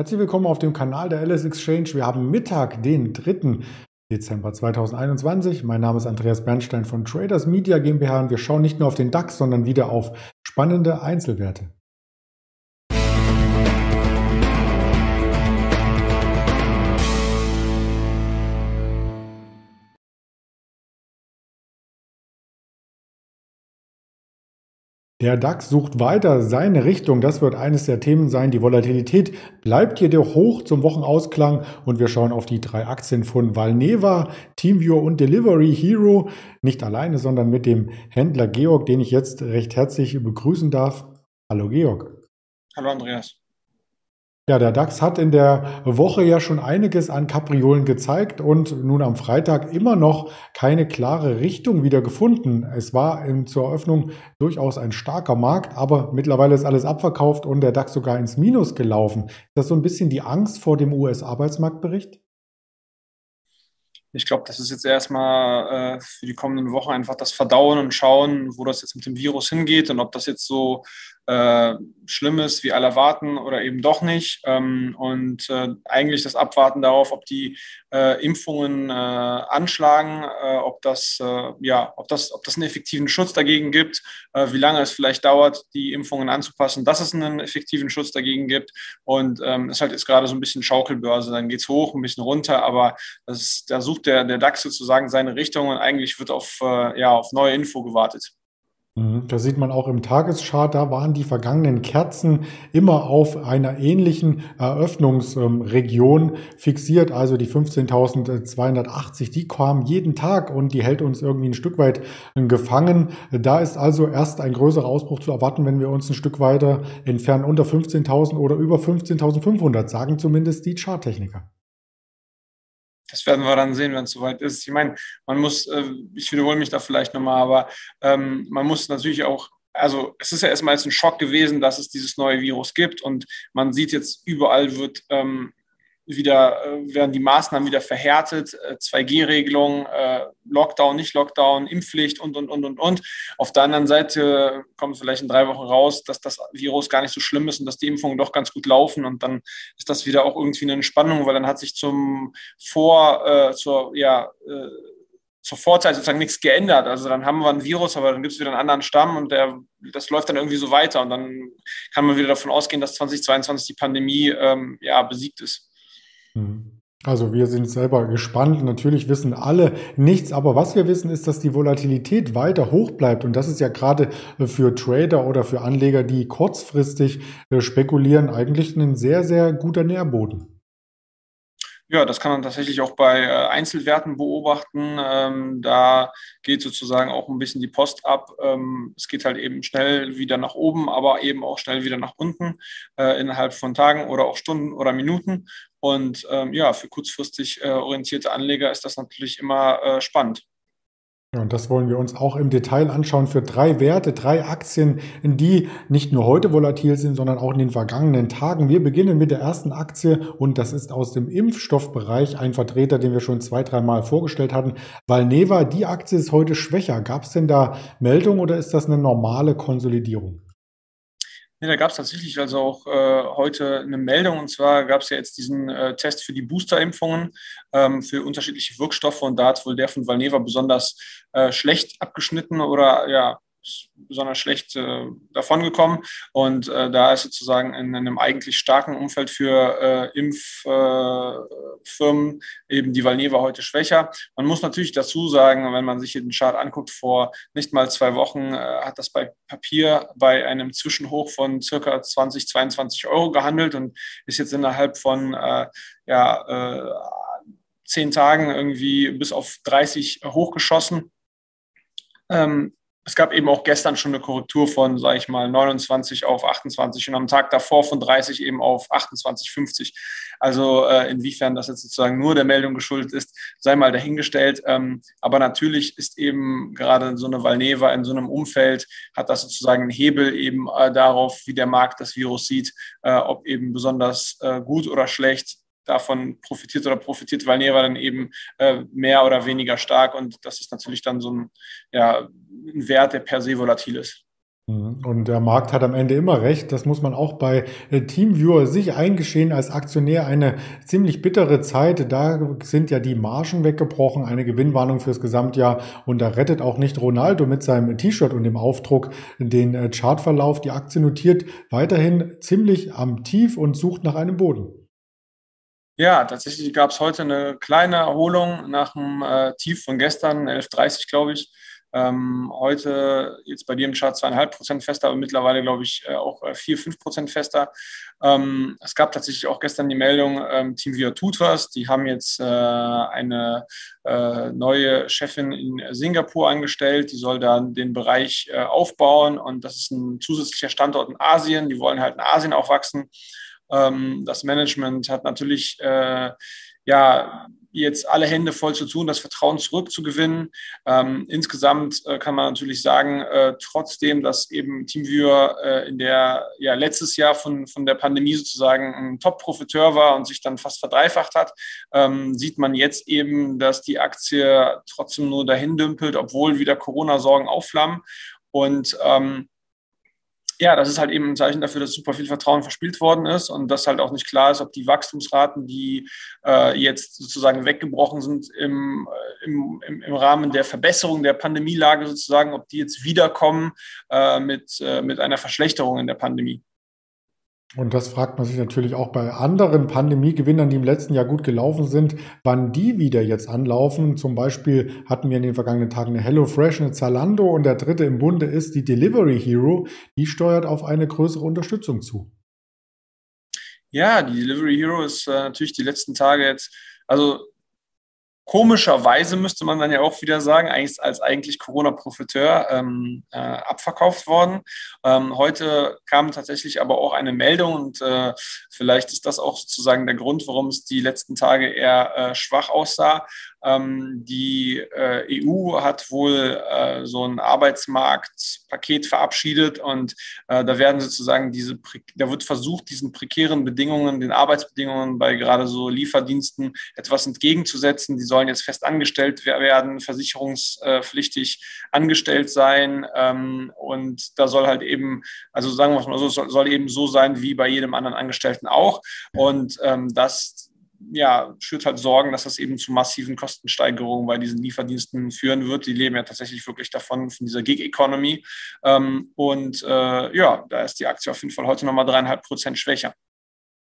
Herzlich willkommen auf dem Kanal der LS Exchange. Wir haben Mittag, den 3. Dezember 2021. Mein Name ist Andreas Bernstein von Traders Media GmbH und wir schauen nicht nur auf den DAX, sondern wieder auf spannende Einzelwerte. Der DAX sucht weiter seine Richtung. Das wird eines der Themen sein. Die Volatilität bleibt jedoch hoch zum Wochenausklang und wir schauen auf die drei Aktien von Valneva, TeamViewer und Delivery Hero. Nicht alleine, sondern mit dem Händler Georg, den ich jetzt recht herzlich begrüßen darf. Hallo Georg. Hallo Andreas. Ja, der DAX hat in der Woche ja schon einiges an Kapriolen gezeigt und nun am Freitag immer noch keine klare Richtung wieder gefunden. Es war zur Eröffnung durchaus ein starker Markt, aber mittlerweile ist alles abverkauft und der DAX sogar ins Minus gelaufen. Ist das so ein bisschen die Angst vor dem US-Arbeitsmarktbericht? Ich glaube, das ist jetzt erstmal äh, für die kommenden Wochen einfach das Verdauen und Schauen, wo das jetzt mit dem Virus hingeht und ob das jetzt so äh, Schlimmes wie alle erwarten oder eben doch nicht. Ähm, und äh, eigentlich das Abwarten darauf, ob die äh, Impfungen äh, anschlagen, äh, ob, das, ja, ob, das, ob das einen effektiven Schutz dagegen gibt, wie lange es vielleicht dauert, die Impfungen anzupassen, dass es einen effektiven Schutz dagegen gibt. Und ähm, ist halt jetzt gerade so ein bisschen Schaukelbörse. Dann geht es hoch, ein bisschen runter, aber das, da sucht der, der DAX sozusagen seine Richtung und eigentlich wird auf, ja, auf neue Info gewartet. Mhm. Da sieht man auch im Tageschart, da waren die vergangenen Kerzen immer auf einer ähnlichen Eröffnungsregion fixiert. Also die 15.280, die kamen jeden Tag und die hält uns irgendwie ein Stück weit gefangen. Da ist also erst ein größerer Ausbruch zu erwarten, wenn wir uns ein Stück weiter entfernen unter 15.000 oder über 15.500, sagen zumindest die Charttechniker. Das werden wir dann sehen, wenn es soweit ist. Ich meine, man muss, äh, ich wiederhole mich da vielleicht nochmal, aber ähm, man muss natürlich auch also es ist ja erstmal jetzt ein Schock gewesen, dass es dieses neue Virus gibt und man sieht jetzt überall wird ähm, wieder, äh, werden die Maßnahmen wieder verhärtet, 2G-Regelung, äh, äh, Lockdown, nicht Lockdown, Impfpflicht und, und, und, und, und. Auf der anderen Seite kommt vielleicht in drei Wochen raus, dass das Virus gar nicht so schlimm ist und dass die Impfungen doch ganz gut laufen und dann ist das wieder auch irgendwie eine Entspannung, weil dann hat sich zum Vor, zur, ja, zur Vorzeit sozusagen nichts geändert. Also dann haben wir ein Virus, aber dann gibt es wieder einen anderen Stamm und der, das läuft dann irgendwie so weiter und dann kann man wieder davon ausgehen, dass 2022 die Pandemie ähm, ja, besiegt ist. Mhm. Also wir sind selber gespannt. Natürlich wissen alle nichts, aber was wir wissen ist, dass die Volatilität weiter hoch bleibt. Und das ist ja gerade für Trader oder für Anleger, die kurzfristig äh, spekulieren, eigentlich ein sehr, sehr guter Nährboden. Ja, das kann man tatsächlich auch bei äh, Einzelwerten beobachten. Ähm, da geht sozusagen auch ein bisschen die Post ab. Ähm, es geht halt eben schnell wieder nach oben, aber eben auch schnell wieder nach unten äh, innerhalb von Tagen oder auch Stunden oder Minuten. Und ähm, ja, für kurzfristig äh, orientierte Anleger ist das natürlich immer äh, spannend. Ja, und das wollen wir uns auch im Detail anschauen für drei Werte, drei Aktien, die nicht nur heute volatil sind, sondern auch in den vergangenen Tagen. Wir beginnen mit der ersten Aktie und das ist aus dem Impfstoffbereich ein Vertreter, den wir schon zwei, dreimal vorgestellt hatten. Valneva, die Aktie ist heute schwächer. Gab es denn da Meldung oder ist das eine normale Konsolidierung? Nee, da gab es tatsächlich also auch äh, heute eine Meldung. Und zwar gab es ja jetzt diesen äh, Test für die Boosterimpfungen ähm, für unterschiedliche Wirkstoffe. Und da hat wohl der von Valneva besonders äh, schlecht abgeschnitten oder ja, besonders schlecht äh, davongekommen. Und äh, da ist sozusagen in, in, einem eigentlich starken Umfeld für äh, Impffirmen äh, eben die Valneva heute schwächer. Man muss natürlich dazu sagen, wenn man sich den Chart anguckt, vor nicht mal zwei Wochen äh, hat das bei Papier bei einem Zwischenhoch von circa 20, 22 Euro gehandelt und ist jetzt innerhalb von äh, ja, zehn Tagen irgendwie bis auf 30 hochgeschossen. Ähm, es gab eben auch gestern schon eine Korrektur von, sage ich mal, 29 auf 28 und am Tag davor von 30 eben auf 28,50. Also äh, inwiefern das jetzt sozusagen nur der Meldung geschuldet ist, sei mal dahingestellt. Ähm, aber natürlich ist eben gerade so eine Valneva in so einem Umfeld, hat das sozusagen einen Hebel eben äh, darauf, wie der Markt das Virus sieht, äh, ob eben besonders äh, gut oder schlecht davon profitiert oder profitiert Valneva dann eben äh, mehr oder weniger stark und das ist natürlich dann so ein, ja, ein Wert, der per se volatil ist. Mhm. Und der Markt hat am Ende immer recht. Das muss man auch bei äh, Teamviewer sich eingestehen als Aktionär eine ziemlich bittere Zeit. Da sind ja die Margen weggebrochen, eine Gewinnwarnung fürs Gesamtjahr. Und da rettet auch nicht Ronaldo mit seinem T-Shirt und dem Aufdruck den äh, Chartverlauf. Die Aktie notiert weiterhin ziemlich am Tief und sucht nach einem Boden. Ja, tatsächlich gab es heute eine kleine Erholung nach dem äh, Tief von gestern, 11.30 glaube ich. Ähm, heute jetzt bei dir im Chart zweieinhalb Prozent fester, aber mittlerweile glaube ich äh, auch äh, vier, fünf Prozent fester. Ähm, es gab tatsächlich auch gestern die Meldung, ähm, TeamViewer tut was. Die haben jetzt äh, eine äh, neue Chefin in Singapur angestellt. Die soll dann den Bereich äh, aufbauen und das ist ein zusätzlicher Standort in Asien. Die wollen halt in Asien auch wachsen. Ähm, das Management hat natürlich äh, ja jetzt alle Hände voll zu tun, das Vertrauen zurückzugewinnen. Ähm, insgesamt äh, kann man natürlich sagen, äh, trotzdem, dass eben TeamViewer äh, in der ja letztes Jahr von, von der Pandemie sozusagen ein Top-Profiteur war und sich dann fast verdreifacht hat, ähm, sieht man jetzt eben, dass die Aktie trotzdem nur dahin dümpelt, obwohl wieder Corona-Sorgen aufflammen. Und ähm, ja, das ist halt eben ein Zeichen dafür, dass super viel Vertrauen verspielt worden ist und dass halt auch nicht klar ist, ob die Wachstumsraten, die äh, jetzt sozusagen weggebrochen sind im, äh, im, im, Rahmen der Verbesserung der Pandemielage sozusagen, ob die jetzt wiederkommen äh, mit, äh, mit einer Verschlechterung in der Pandemie. Und das fragt man sich natürlich auch bei anderen Pandemiegewinnern, die im letzten Jahr gut gelaufen sind, wann die wieder jetzt anlaufen. Zum Beispiel hatten wir in den vergangenen Tagen eine HelloFresh, eine Zalando und der dritte im Bunde ist die Delivery Hero. Die steuert auf eine größere Unterstützung zu. Ja, die Delivery Hero ist äh, natürlich die letzten Tage jetzt, also komischerweise müsste man dann ja auch wieder sagen, eigentlich als eigentlich Corona-Profiteur ähm, äh, abverkauft worden. Ähm, heute kam tatsächlich aber auch eine Meldung und äh, vielleicht ist das auch sozusagen der Grund, warum es die letzten Tage eher äh, schwach aussah. Ähm, die äh, EU hat wohl äh, so ein Arbeitsmarktpaket verabschiedet und äh, da werden sozusagen diese, da wird versucht, diesen prekären Bedingungen, den Arbeitsbedingungen bei gerade so Lieferdiensten etwas entgegenzusetzen. Die sollen jetzt fest angestellt werden, versicherungspflichtig angestellt sein ähm, und da soll halt eben, also sagen wir es mal so, soll eben so sein wie bei jedem anderen Angestellten auch und ähm, das ja, schürt halt Sorgen, dass das eben zu massiven Kostensteigerungen bei diesen Lieferdiensten führen wird. Die leben ja tatsächlich wirklich davon, von dieser Gig-Economy. Ähm, und äh, ja, da ist die Aktie auf jeden Fall heute nochmal dreieinhalb Prozent schwächer.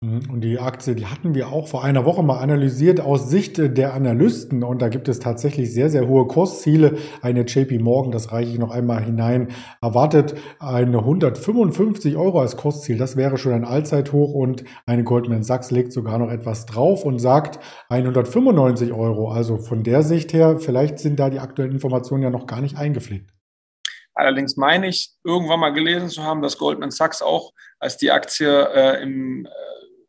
Mhm. Und die Aktie, die hatten wir auch vor einer Woche mal analysiert aus Sicht der Analysten. Und da gibt es tatsächlich sehr, sehr hohe Kursziele. Eine JP Morgan, das reiche ich noch einmal hinein, erwartet eine 155 Euro als Kursziel. Das wäre schon ein Allzeithoch. Und eine Goldman Sachs legt sogar noch etwas drauf und sagt 195 Euro. Also von der Sicht her, vielleicht sind da die aktuellen Informationen ja noch gar nicht eingepflegt. Allerdings meine ich, irgendwann mal gelesen zu haben, dass Goldman Sachs auch, als die Aktie äh, im äh,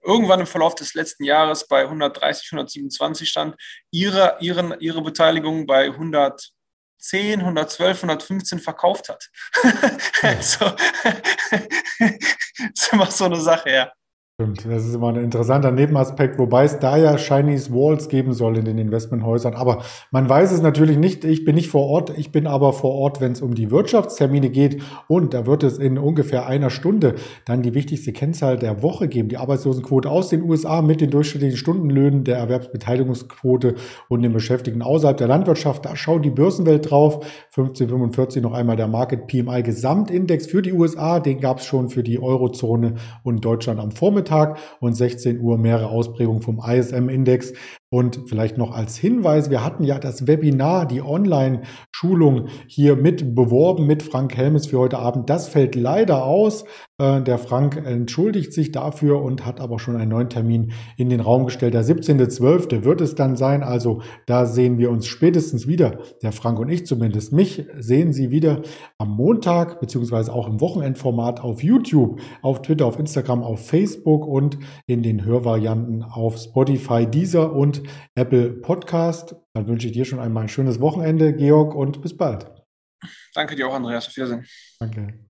irgendwann im Verlauf des letzten Jahres bei 130, 127 stand, ihre, ihren, ihre Beteiligung bei 110, 112, 115 verkauft hat. also, das ist immer so eine Sache, ja. Stimmt, das ist immer ein interessanter Nebenaspekt, wobei es da ja Chinese Walls geben soll in den Investmenthäusern. Aber man weiß es natürlich nicht. Ich bin nicht vor Ort. Ich bin aber vor Ort, wenn es um die Wirtschaftstermine geht. Und da wird es in ungefähr einer Stunde dann die wichtigste Kennzahl der Woche geben. Die Arbeitslosenquote aus den USA mit den durchschnittlichen Stundenlöhnen, der Erwerbsbeteiligungsquote und den Beschäftigten außerhalb der Landwirtschaft. Da schaut die Börsenwelt drauf. 1545 noch einmal der Market PMI Gesamtindex für die USA. Den gab es schon für die Eurozone und Deutschland am Vormittag. Nachmittag und 16 Uhr mehrere Ausprägungen vom ISM-Index. Und vielleicht noch als Hinweis, wir hatten ja das Webinar, die Online-Schulung hier mit beworben mit Frank Helmes für heute Abend. Das fällt leider aus. Äh, der Frank entschuldigt sich dafür und hat aber schon einen neuen Termin in den Raum gestellt. Der 17.12. wird es dann sein. Also da sehen wir uns spätestens wieder. Der Frank und ich zumindest. Mich sehen Sie wieder am Montag beziehungsweise auch im Wochenendformat auf YouTube, auf Twitter, auf Instagram, auf Facebook und in den Hörvarianten auf Spotify, Deezer und Apple Podcast. Dann wünsche ich dir schon einmal ein schönes Wochenende, Georg, und bis bald. Danke dir auch, Andreas. Auf Wiedersehen. Danke.